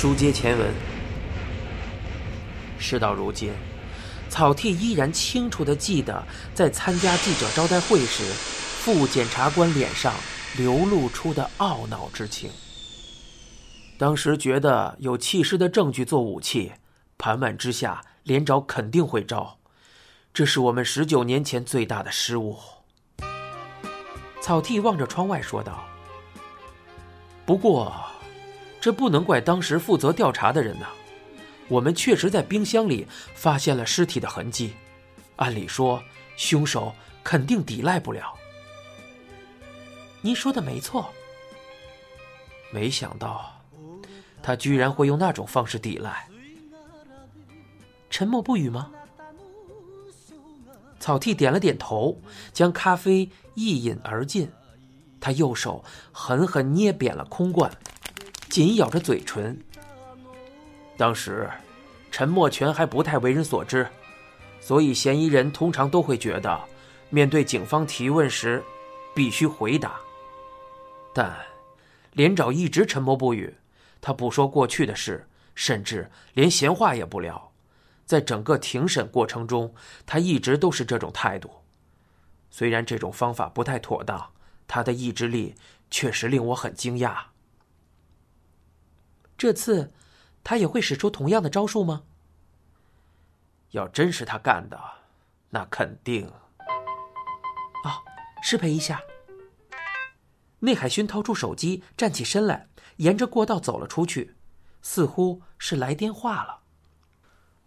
书接前文，事到如今，草剃依然清楚的记得，在参加记者招待会时，副检察官脸上流露出的懊恼之情。当时觉得有弃尸的证据做武器，盘问之下，连找肯定会招，这是我们十九年前最大的失误。草剃望着窗外说道：“不过。”这不能怪当时负责调查的人呐，我们确实在冰箱里发现了尸体的痕迹，按理说凶手肯定抵赖不了。您说的没错，没想到他居然会用那种方式抵赖。沉默不语吗？草剃点了点头，将咖啡一饮而尽，他右手狠狠捏扁了空罐。紧咬着嘴唇。当时，沉默权还不太为人所知，所以嫌疑人通常都会觉得，面对警方提问时，必须回答。但连长一直沉默不语，他不说过去的事，甚至连闲话也不聊。在整个庭审过程中，他一直都是这种态度。虽然这种方法不太妥当，他的意志力确实令我很惊讶。这次，他也会使出同样的招数吗？要真是他干的，那肯定。啊，失陪一下。内海勋掏出手机，站起身来，沿着过道走了出去，似乎是来电话了。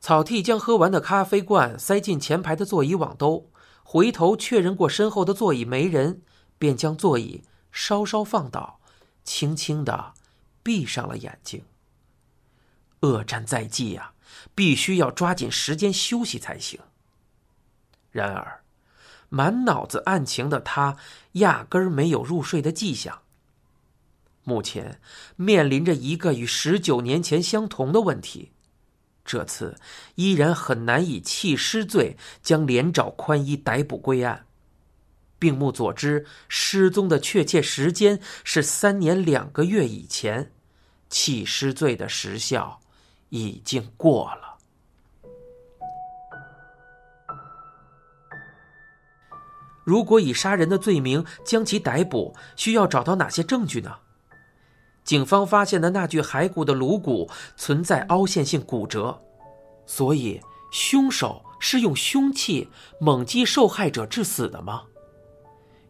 草剃将喝完的咖啡罐塞进前排的座椅网兜，回头确认过身后的座椅没人，便将座椅稍稍放倒，轻轻的。闭上了眼睛。恶战在即呀，必须要抓紧时间休息才行。然而，满脑子案情的他，压根儿没有入睡的迹象。目前面临着一个与十九年前相同的问题，这次依然很难以弃尸罪将连找宽一逮捕归案。病目所知，失踪的确切时间是三年两个月以前。弃尸罪的时效已经过了。如果以杀人的罪名将其逮捕，需要找到哪些证据呢？警方发现的那具骸骨的颅骨存在凹陷性骨折，所以凶手是用凶器猛击受害者致死的吗？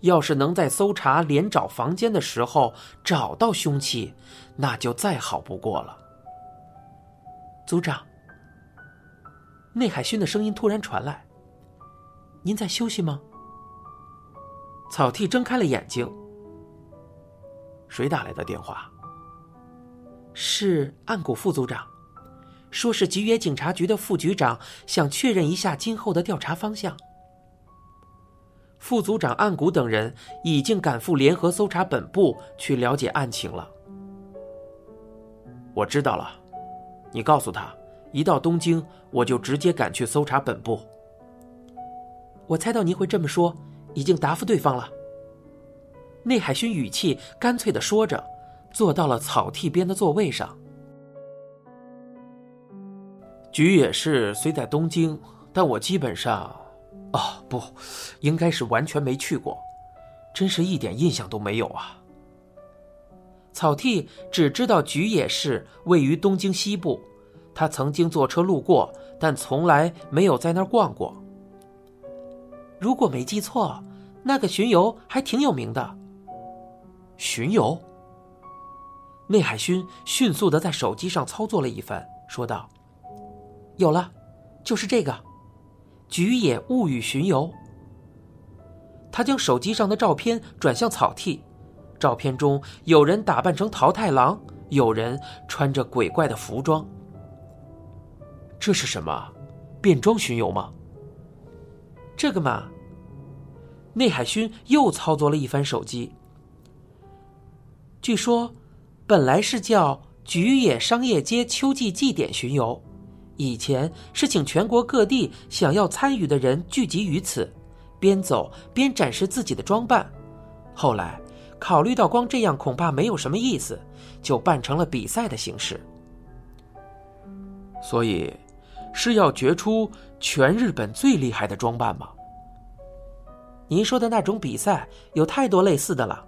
要是能在搜查连找房间的时候找到凶器，那就再好不过了。组长，内海勋的声音突然传来：“您在休息吗？”草剃睁开了眼睛。谁打来的电话？是岸谷副组长，说是吉野警察局的副局长想确认一下今后的调查方向。副组长岸谷等人已经赶赴联合搜查本部去了解案情了。我知道了，你告诉他，一到东京我就直接赶去搜查本部。我猜到您会这么说，已经答复对方了。内海勋语气干脆的说着，坐到了草地边的座位上。菊野市虽在东京，但我基本上。哦，不，应该是完全没去过，真是一点印象都没有啊。草剃只知道菊野市位于东京西部，他曾经坐车路过，但从来没有在那儿逛过。如果没记错，那个巡游还挺有名的。巡游？内海勋迅速的在手机上操作了一番，说道：“有了，就是这个。”菊野物语巡游。他将手机上的照片转向草剃，照片中有人打扮成桃太郎，有人穿着鬼怪的服装。这是什么？变装巡游吗？这个嘛。内海勋又操作了一番手机。据说，本来是叫菊野商业街秋季祭典巡游。以前是请全国各地想要参与的人聚集于此，边走边展示自己的装扮。后来考虑到光这样恐怕没有什么意思，就办成了比赛的形式。所以，是要决出全日本最厉害的装扮吗？您说的那种比赛有太多类似的了。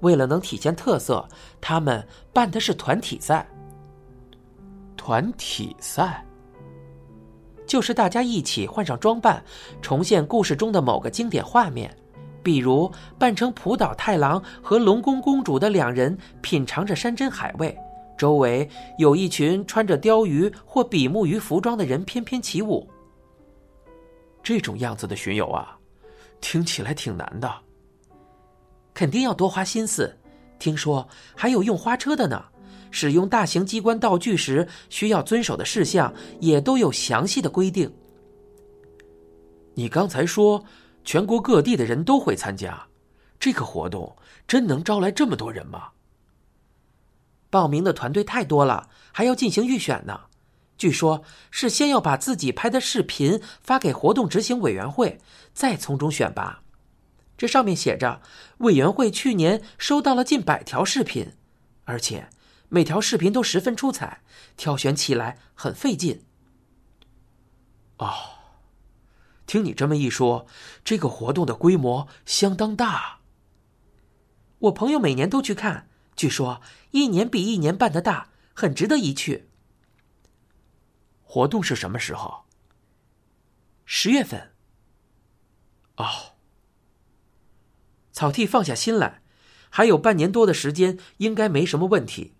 为了能体现特色，他们办的是团体赛。团体赛，就是大家一起换上装扮，重现故事中的某个经典画面，比如扮成浦岛太郎和龙宫公主的两人品尝着山珍海味。周围有一群穿着鲷鱼或比目鱼服装的人翩翩起舞。这种样子的巡游啊，听起来挺难的。肯定要多花心思。听说还有用花车的呢。使用大型机关道具时需要遵守的事项也都有详细的规定。你刚才说全国各地的人都会参加，这个活动真能招来这么多人吗？报名的团队太多了，还要进行预选呢。据说，是先要把自己拍的视频发给活动执行委员会，再从中选拔。这上面写着，委员会去年收到了近百条视频，而且每条视频都十分出彩，挑选起来很费劲。哦，听你这么一说，这个活动的规模相当大。我朋友每年都去看。据说一年比一年办的大，很值得一去。活动是什么时候？十月份。哦。草剃放下心来，还有半年多的时间，应该没什么问题。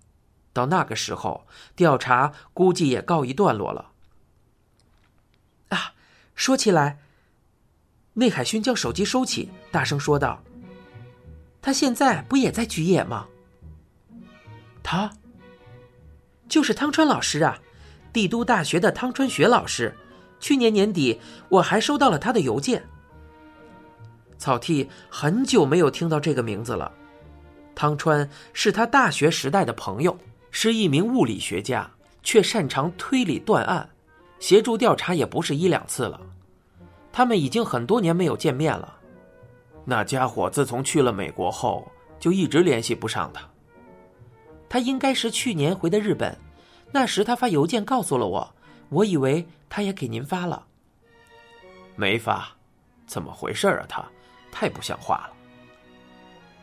到那个时候，调查估计也告一段落了。啊，说起来，内海勋将手机收起，大声说道：“他现在不也在菊野吗？”他，就是汤川老师啊，帝都大学的汤川学老师。去年年底，我还收到了他的邮件。草剃很久没有听到这个名字了。汤川是他大学时代的朋友，是一名物理学家，却擅长推理断案，协助调查也不是一两次了。他们已经很多年没有见面了。那家伙自从去了美国后，就一直联系不上他。他应该是去年回的日本，那时他发邮件告诉了我，我以为他也给您发了。没发，怎么回事啊？他太不像话了。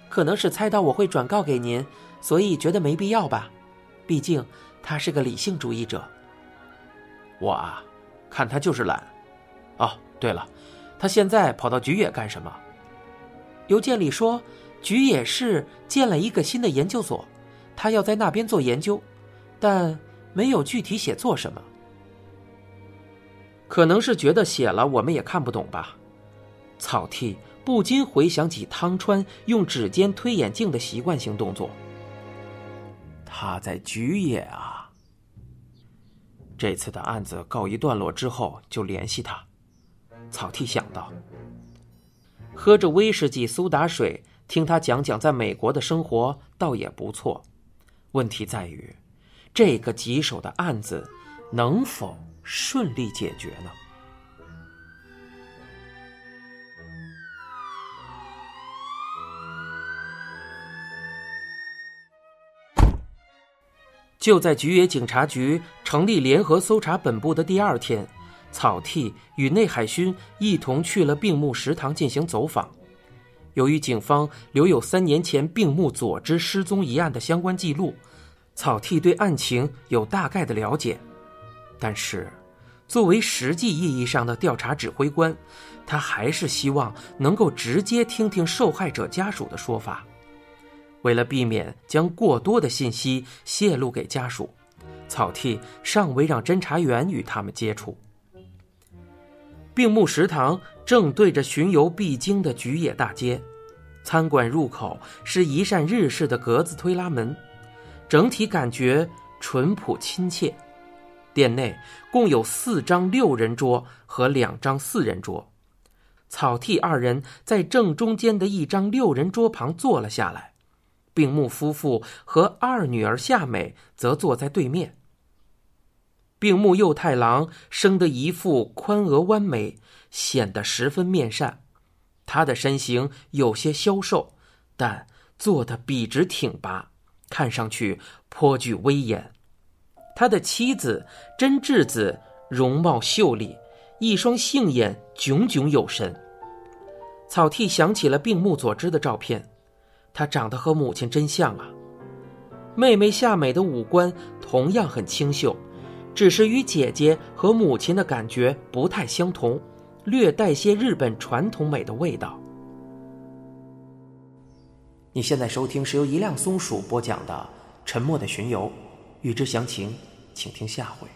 可能是猜到我会转告给您，所以觉得没必要吧。毕竟他是个理性主义者。我啊，看他就是懒。哦，对了，他现在跑到菊野干什么？邮件里说，菊野市建了一个新的研究所。他要在那边做研究，但没有具体写做什么。可能是觉得写了我们也看不懂吧。草剃不禁回想起汤川用指尖推眼镜的习惯性动作。他在菊野啊。这次的案子告一段落之后，就联系他。草剃想到，喝着威士忌苏打水，听他讲讲在美国的生活，倒也不错。问题在于，这个棘手的案子能否顺利解决呢？就在菊野警察局成立联合搜查本部的第二天，草剃与内海勋一同去了病木食堂进行走访。由于警方留有三年前病木佐之失踪一案的相关记录。草剃对案情有大概的了解，但是，作为实际意义上的调查指挥官，他还是希望能够直接听听受害者家属的说法。为了避免将过多的信息泄露给家属，草剃尚未让侦查员与他们接触。病木食堂正对着巡游必经的菊野大街，餐馆入口是一扇日式的格子推拉门。整体感觉淳朴亲切，店内共有四张六人桌和两张四人桌。草剃二人在正中间的一张六人桌旁坐了下来，病木夫妇和二女儿夏美则坐在对面。病木右太郎生得一副宽额弯眉，显得十分面善。他的身形有些消瘦，但坐得笔直挺拔。看上去颇具威严。他的妻子真智子容貌秀丽，一双杏眼炯炯有神。草剃想起了病目佐之的照片，她长得和母亲真像啊。妹妹夏美的五官同样很清秀，只是与姐姐和母亲的感觉不太相同，略带些日本传统美的味道。你现在收听是由一辆松鼠播讲的《沉默的巡游》。欲知详情，请听下回。